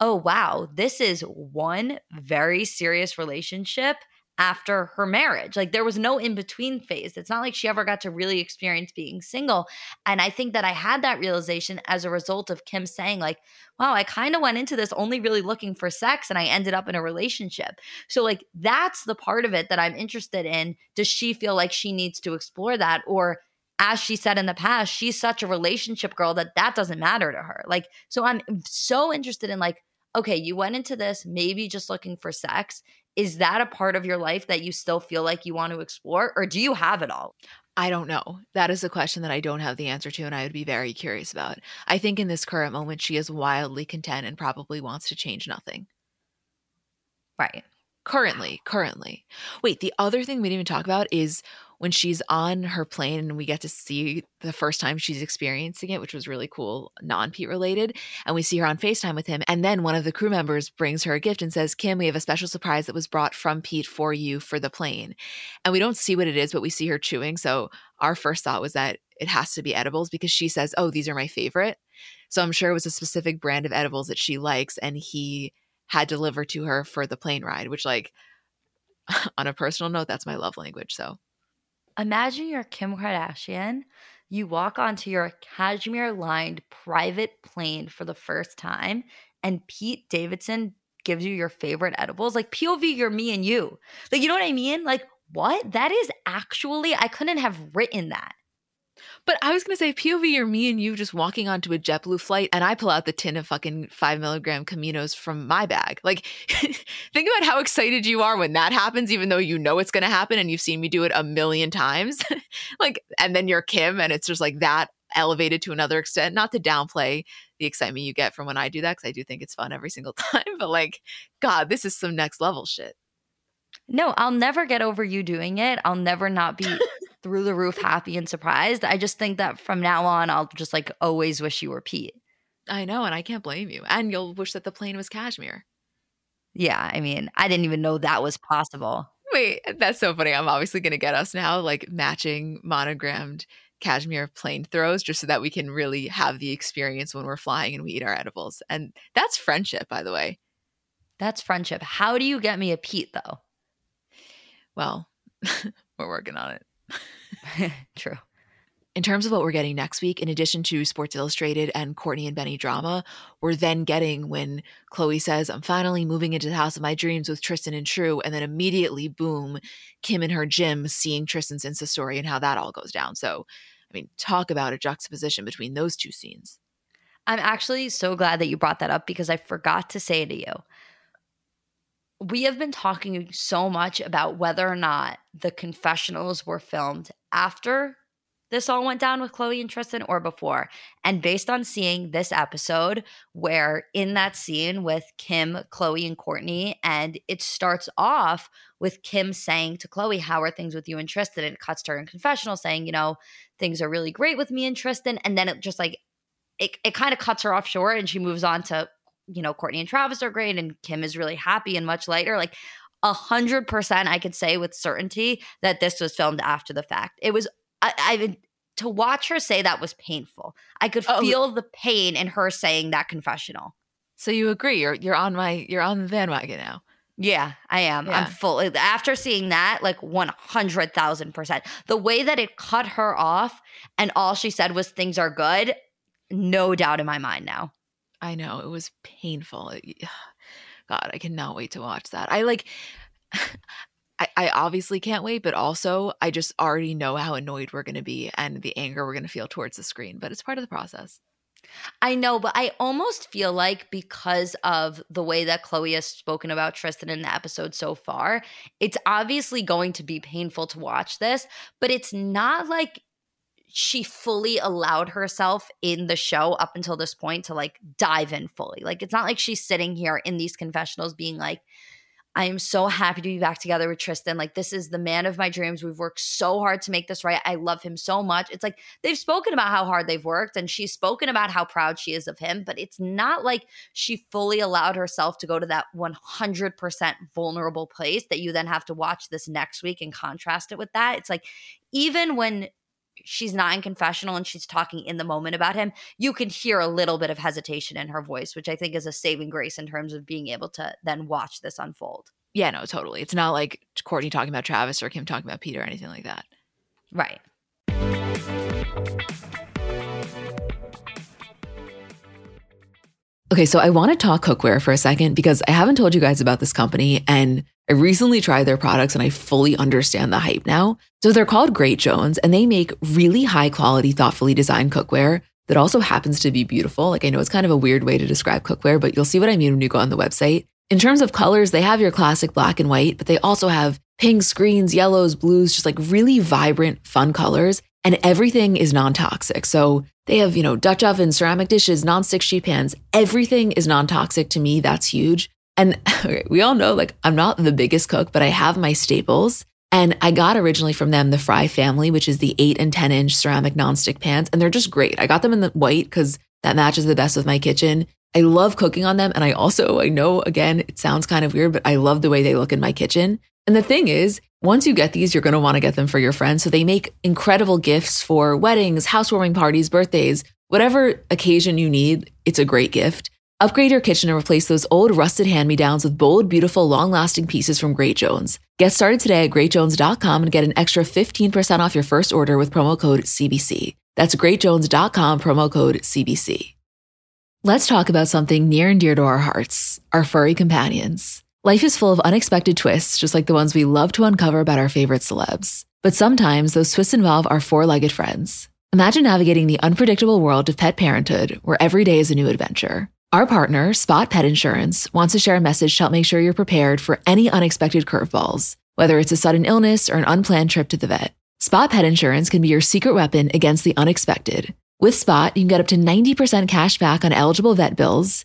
oh, wow, this is one very serious relationship after her marriage. Like there was no in between phase. It's not like she ever got to really experience being single. And I think that I had that realization as a result of Kim saying, like, wow, I kind of went into this only really looking for sex and I ended up in a relationship. So, like, that's the part of it that I'm interested in. Does she feel like she needs to explore that? Or as she said in the past, she's such a relationship girl that that doesn't matter to her. Like, so I'm so interested in, like, okay, you went into this maybe just looking for sex. Is that a part of your life that you still feel like you want to explore, or do you have it all? I don't know. That is a question that I don't have the answer to, and I would be very curious about. I think in this current moment, she is wildly content and probably wants to change nothing. Right. Currently, currently. Wait, the other thing we didn't even talk about is when she's on her plane and we get to see the first time she's experiencing it, which was really cool, non Pete related. And we see her on FaceTime with him. And then one of the crew members brings her a gift and says, Kim, we have a special surprise that was brought from Pete for you for the plane. And we don't see what it is, but we see her chewing. So our first thought was that it has to be edibles because she says, Oh, these are my favorite. So I'm sure it was a specific brand of edibles that she likes. And he had delivered to her for the plane ride, which, like, on a personal note, that's my love language. So Imagine you're Kim Kardashian. You walk onto your cashmere lined private plane for the first time, and Pete Davidson gives you your favorite edibles. Like POV, you're me and you. Like, you know what I mean? Like, what? That is actually, I couldn't have written that. But I was gonna say POV or me and you just walking onto a JetBlue flight, and I pull out the tin of fucking five milligram Caminos from my bag. Like, think about how excited you are when that happens, even though you know it's gonna happen and you've seen me do it a million times. like, and then you're Kim, and it's just like that elevated to another extent. Not to downplay the excitement you get from when I do that, because I do think it's fun every single time. But like, God, this is some next level shit. No, I'll never get over you doing it. I'll never not be through the roof happy and surprised. I just think that from now on, I'll just like always wish you were Pete. I know, and I can't blame you. And you'll wish that the plane was cashmere. Yeah, I mean, I didn't even know that was possible. Wait, that's so funny. I'm obviously going to get us now like matching monogrammed cashmere plane throws just so that we can really have the experience when we're flying and we eat our edibles. And that's friendship, by the way. That's friendship. How do you get me a Pete though? Well, we're working on it. True. In terms of what we're getting next week, in addition to Sports Illustrated and Kourtney and Benny drama, we're then getting when Khloe says, I'm finally moving into the house of my dreams with Tristan and True. And then immediately, boom, Kim in her gym seeing Tristan's Insta story and how that all goes down. So, I mean, talk about a juxtaposition between those two scenes. I'm actually so glad that you brought that up because I forgot to say to you we have been talking so much about whether or not the confessionals were filmed after this all went down with Khloe and Tristan or before. And based on seeing this episode, where in that scene with Kim, Khloe, and Kourtney, and it starts off with Kim saying to Khloe, How are things with you and Tristan? And it cuts to her in confessional saying, You know, things are really great with me and Tristan. And then it just like, it, it kind of cuts her off short and she moves on to you know, Kourtney and Travis are great and Kim is really happy and much lighter. Like a hundred percent, I could say with certainty that this was filmed after the fact. It was, I, I to watch her say that was painful. I could oh. feel the pain in her saying that confessional. So you agree? You're you're on my you're on the bandwagon now. Yeah, I am. Yeah. I'm full. After seeing that, like 100,000%. The way that it cut her off and all she said was things are good, no doubt in my mind now. I know it was painful. God, I cannot wait to watch that. I like. I, I obviously can't wait, but also I just already know how annoyed we're to be and the anger we're to feel towards the screen, but it's part of the process. I know, but I almost feel like because of the way that Khloe has spoken about Tristan in the episode so far, it's obviously going to be painful to watch this, but it's not like she fully allowed herself in the show up until this point to like dive in fully. Like it's not like she's sitting here in these confessionals being like, I am so happy to be back together with Tristan. Like, this is the man of my dreams. We've worked so hard to make this right. I love him so much. It's like they've spoken about how hard they've worked and she's spoken about how proud she is of him, but it's not like she fully allowed herself to go to that 100% vulnerable place that you then have to watch this next week and contrast it with that. It's like, even when she's not in confessional and she's talking in the moment about him, you can hear a little bit of hesitation in her voice, which I think is a saving grace in terms of being able to then watch this unfold. Yeah, no, totally. It's not like Kourtney talking about Travis or Kim talking about Peter or anything like that. Right. Okay, so I want to talk cookware for a second because I haven't told you guys about this company and I recently tried their products and I fully understand the hype now. So they're called Great Jones and they make really high quality, thoughtfully designed cookware that also happens to be beautiful. Like I know it's kind of a weird way to describe cookware, but you'll see what I mean when you go on the website. In terms of colors, they have your classic black and white, but they also have pinks, greens, yellows, blues, just like really vibrant, fun colors. And everything is non toxic. So they have, you know, Dutch ovens, ceramic dishes, non-stick sheet pans. Everything is non-toxic to me. That's huge. And we all know, like, I'm not the biggest cook, but I have my staples. And I got originally from them the Fry family, which is the eight and 10 inch ceramic nonstick pans. And they're just great. I got them in the white because that matches the best with my kitchen. I love cooking on them. And I also, I know again, it sounds kind of weird, but I love the way they look in my kitchen. And the thing is, once you get these, you're going to want to get them for your friends. So they make incredible gifts for weddings, housewarming parties, birthdays, whatever occasion you need. It's a great gift. Upgrade your kitchen and replace those old rusted hand me downs with bold, beautiful, long lasting pieces from Great Jones. Get started today at greatjones.com and get an extra 15% off your first order with promo code CBC. That's greatjones.com, promo code CBC. Let's talk about something near and dear to our hearts our furry companions. Life is full of unexpected twists, just like the ones we love to uncover about our favorite celebs. But sometimes those twists involve our four legged friends. Imagine navigating the unpredictable world of pet parenthood, where every day is a new adventure. Our partner, Spot Pet Insurance, wants to share a message to help make sure you're prepared for any unexpected curveballs, whether it's a sudden illness or an unplanned trip to the vet. Spot Pet Insurance can be your secret weapon against the unexpected. With Spot, you can get up to 90% cash back on eligible vet bills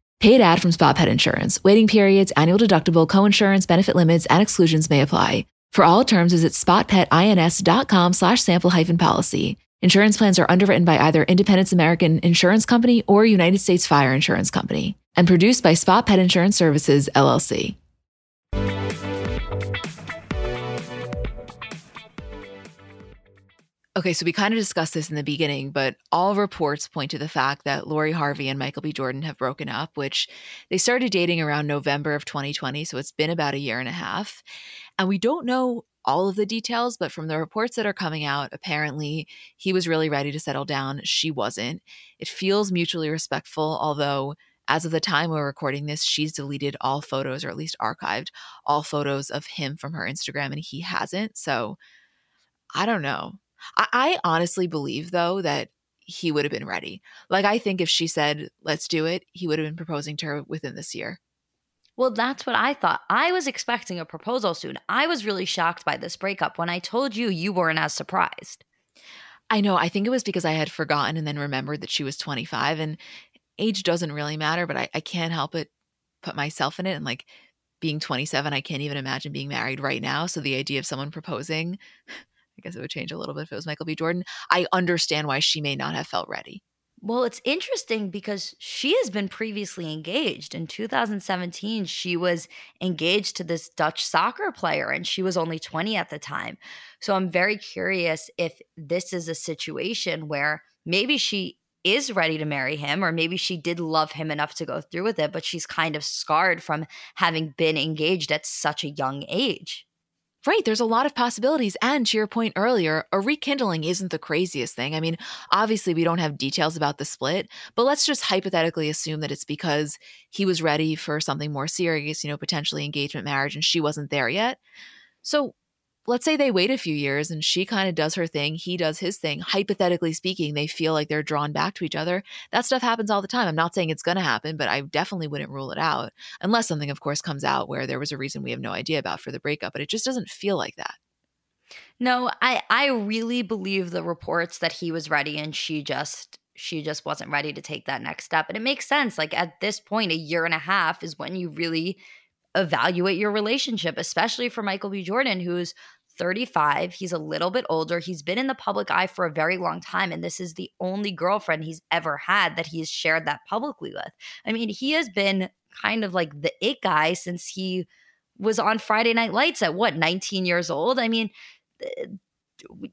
Paid ad from Spot Pet Insurance. Waiting periods, annual deductible, coinsurance, benefit limits, and exclusions may apply. For all terms, visit spotpetins.com slash sample hyphen policy. Insurance plans are underwritten by either Independence American Insurance Company or United States Fire Insurance Company and produced by Spot Pet Insurance Services, LLC. Okay, so we kind of discussed this in the beginning, but all reports point to the fact that Lori Harvey and Michael B. Jordan have broken up, which they started dating around November of 2020. So it's been about a year and a half. And we don't know all of the details, but from the reports that are coming out, apparently he was really ready to settle down. She wasn't. It feels mutually respectful, although as of the time we're recording this, she's deleted all photos, or at least archived all photos of him from her Instagram, and he hasn't. So I don't know. I, I honestly believe, though, that he would have been ready. Like, I think if she said, let's do it, he would have been proposing to her within this year. Well, that's what I thought. I was expecting a proposal soon. I was really shocked by this breakup. When I told you, you weren't as surprised. I know. I think it was because I had forgotten and then remembered that she was 25. And age doesn't really matter, but I, I can't help it put myself in it. And like being 27, I can't even imagine being married right now. So the idea of someone proposing I guess it would change a little bit if it was Michael B. Jordan. I understand why she may not have felt ready. Well, it's interesting because she has been previously engaged. In 2017, she was engaged to this Dutch soccer player and she was only 20 at the time. So I'm very curious if this is a situation where maybe she is ready to marry him, or maybe she did love him enough to go through with it, but she's kind of scarred from having been engaged at such a young age. Right. There's a lot of possibilities. And to your point earlier, a rekindling isn't the craziest thing. I mean, obviously, we don't have details about the split, but let's just hypothetically assume that it's because he was ready for something more serious, you know, potentially engagement marriage, and she wasn't there yet. So let's say they wait a few years and she kind of does her thing, he does his thing. Hypothetically speaking, they feel like they're drawn back to each other. That stuff happens all the time. I'm not saying it's going to happen, but I definitely wouldn't rule it out unless something, of course, comes out where there was a reason we have no idea about for the breakup. But it just doesn't feel like that. No, I I really believe the reports that he was ready and she just she just wasn't ready to take that next step. And it makes sense. Like at this point, a year and a half is when you really evaluate your relationship, especially for Michael B. Jordan, who's 35. He's a little bit older. He's been in the public eye for a very long time. And this is the only girlfriend he's ever had that he's shared that publicly with. I mean, he has been kind of like the it guy since he was on Friday Night Lights at what, 19 years old? I mean,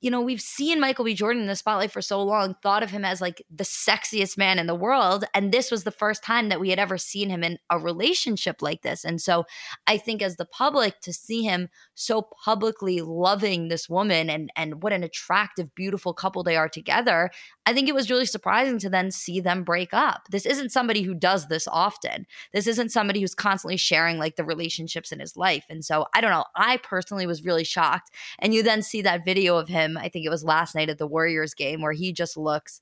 you know, we've seen Michael B. Jordan in the spotlight for so long, thought of him as like the sexiest man in the world. And this was the first time that we had ever seen him in a relationship like this. And so I think as the public to see him so publicly loving this woman and and what an attractive, beautiful couple they are together, I think it was really surprising to then see them break up. This isn't somebody who does this often. This isn't somebody who's constantly sharing like the relationships in his life. And so I don't know. I personally was really shocked. And you then see that video of him, I think it was last night at the Warriors game, where he just looks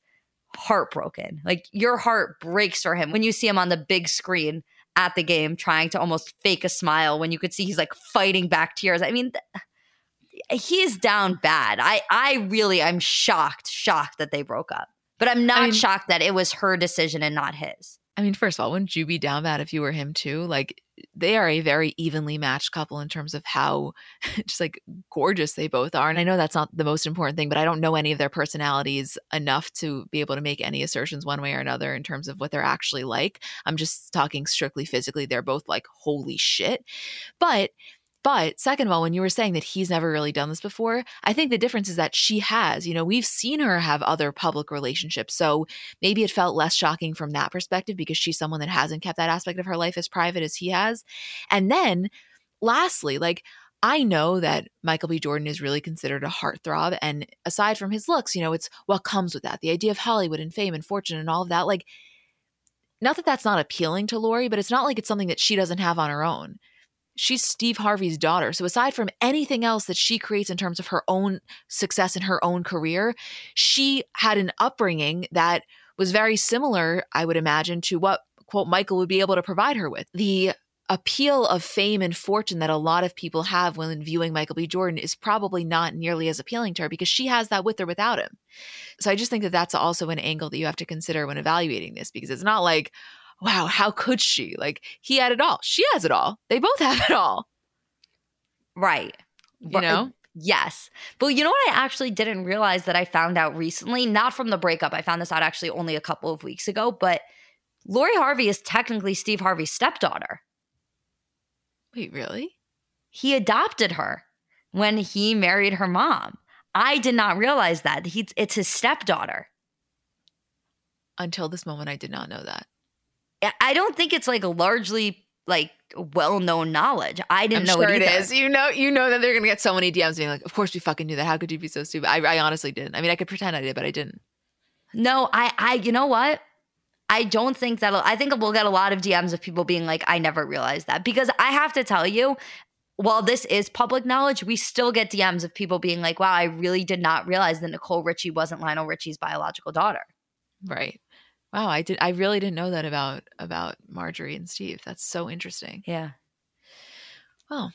heartbroken. Like your heart breaks for him when you see him on the big screen at the game trying to almost fake a smile when you could see he's like fighting back tears. I mean, th- he's down bad. I I really I'm shocked, shocked that they broke up. But I'm not I mean, shocked that it was her decision and not his. I mean, first of all, wouldn't you be down bad if you were him too? Like they are a very evenly matched couple in terms of how just like gorgeous they both are. And I know that's not the most important thing, but I don't know any of their personalities enough to be able to make any assertions one way or another in terms of what they're actually like. I'm just talking strictly physically. They're both like, holy shit. But but second of all, when you were saying that he's never really done this before, I think the difference is that she has. You know, we've seen her have other public relationships. So maybe it felt less shocking from that perspective because she's someone that hasn't kept that aspect of her life as private as he has. And then lastly, like, I know that Michael B. Jordan is really considered a heartthrob. And aside from his looks, you know, it's what comes with that the idea of Hollywood and fame and fortune and all of that. Like, not that that's not appealing to Lori, but it's not like it's something that she doesn't have on her own she's Steve Harvey's daughter. So aside from anything else that she creates in terms of her own success in her own career, she had an upbringing that was very similar, I would imagine, to what quote Michael would be able to provide her with. The appeal of fame and fortune that a lot of people have when viewing Michael B. Jordan is probably not nearly as appealing to her because she has that with or without him. So I just think that that's also an angle that you have to consider when evaluating this because it's not like, wow, how could she? Like he had it all. She has it all. They both have it all. Right. You uh, know? Yes. But you know what I actually didn't realize that I found out recently? Not from the breakup. I found this out actually only a couple of weeks ago, but Lori Harvey is technically Steve Harvey's stepdaughter. Wait, really? He adopted her when he married her mom. I did not realize that. He, it's his stepdaughter. Until this moment, I did not know that. I don't think it's like largely like well-known knowledge. I didn't I'm know sure it, it is. You know, you know that they're gonna get so many DMs being like, "Of course we fucking knew that. How could you be so stupid?" I, I honestly didn't. I mean, I could pretend I did, but I didn't. No, I, I, you know what? I don't think that. I think we'll get a lot of DMs of people being like, "I never realized that," because I have to tell you. While this is public knowledge, we still get DMs of people being like, wow, I really did not realize that Nicole Richie wasn't Lionel Richie's biological daughter. Right. Wow, I did I really didn't know that about about Marjorie and Steve. That's so interesting. Yeah. Well,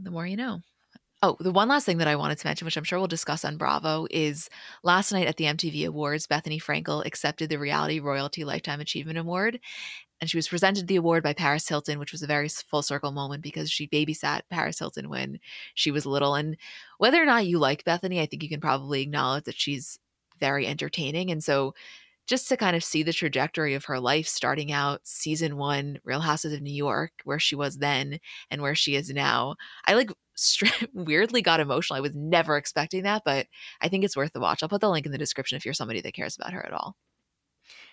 the more you know. Oh, the one last thing that I wanted to mention, which I'm sure we'll discuss on Bravo, is last night at the MTV Awards, Bethenny Frankel accepted the Reality Royalty Lifetime Achievement Award. And she was presented the award by Paris Hilton, which was a very full circle moment because she babysat Paris Hilton when she was little. And whether or not you like Bethenny, I think you can probably acknowledge that she's very entertaining. And so just to kind of see the trajectory of her life starting out season one real houses of new york where she was then and where she is now. I like weirdly got emotional. I was never expecting that but i think it's worth the watch. I'll put the link in the description if you're somebody that cares about her at all.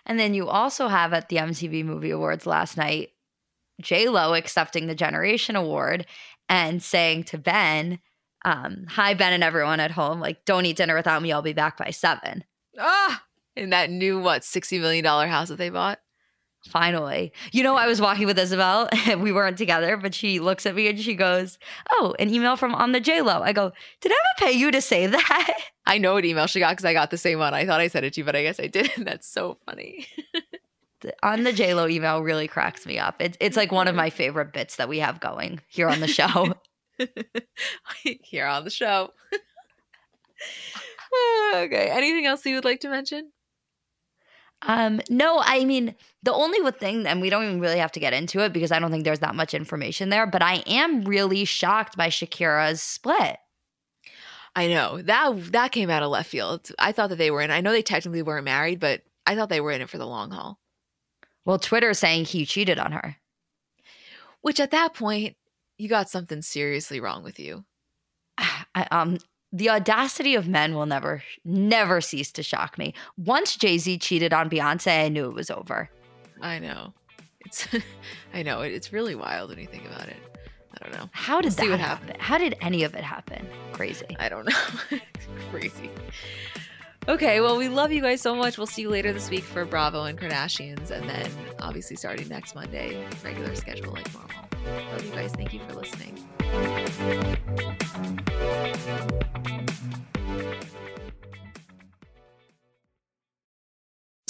And then you also have at the mtv movie awards last night j lo accepting the generation award and saying to ben um, hi ben and everyone at home. Like don't eat dinner without me. I'll be back by seven. Ah in that new what sixty million dollar house that they bought. Finally, you know, I was walking with Isabel and we weren't together, but she looks at me and she goes, "Oh, an email from on the J Lo." I go, "Did I ever pay you to say that?" I know what email she got because I got the same one. I thought I said it to you, but I guess I didn't. That's so funny. on the J Lo email really cracks me up. It's it's like one of mm-hmm. my favorite bits that we have going here on the show. here on the show. okay. Anything else you would like to mention? Um, no, I mean, the only thing, and we don't even really have to get into it because I don't think there's that much information there, but I am really shocked by Shakira's split. I know that that came out of left field. I thought that they were in. I know they technically weren't married, but I thought they were in it for the long haul. Well, Twitter saying he cheated on her. Which at that point, you got something seriously wrong with you. I, um, The audacity of men will never, never cease to shock me. Once Jay Z cheated on Beyonce, I knew it was over. I know. It's, I know. It's really wild when you think about it. I don't know. How did we'll that happen? How did any of it happen? Crazy. I don't know. Crazy. Okay, well, we love you guys so much. We'll see you later this week for Bravo and Kardashians, and then obviously starting next Monday, regular schedule like normal. Love you guys. Thank you for listening.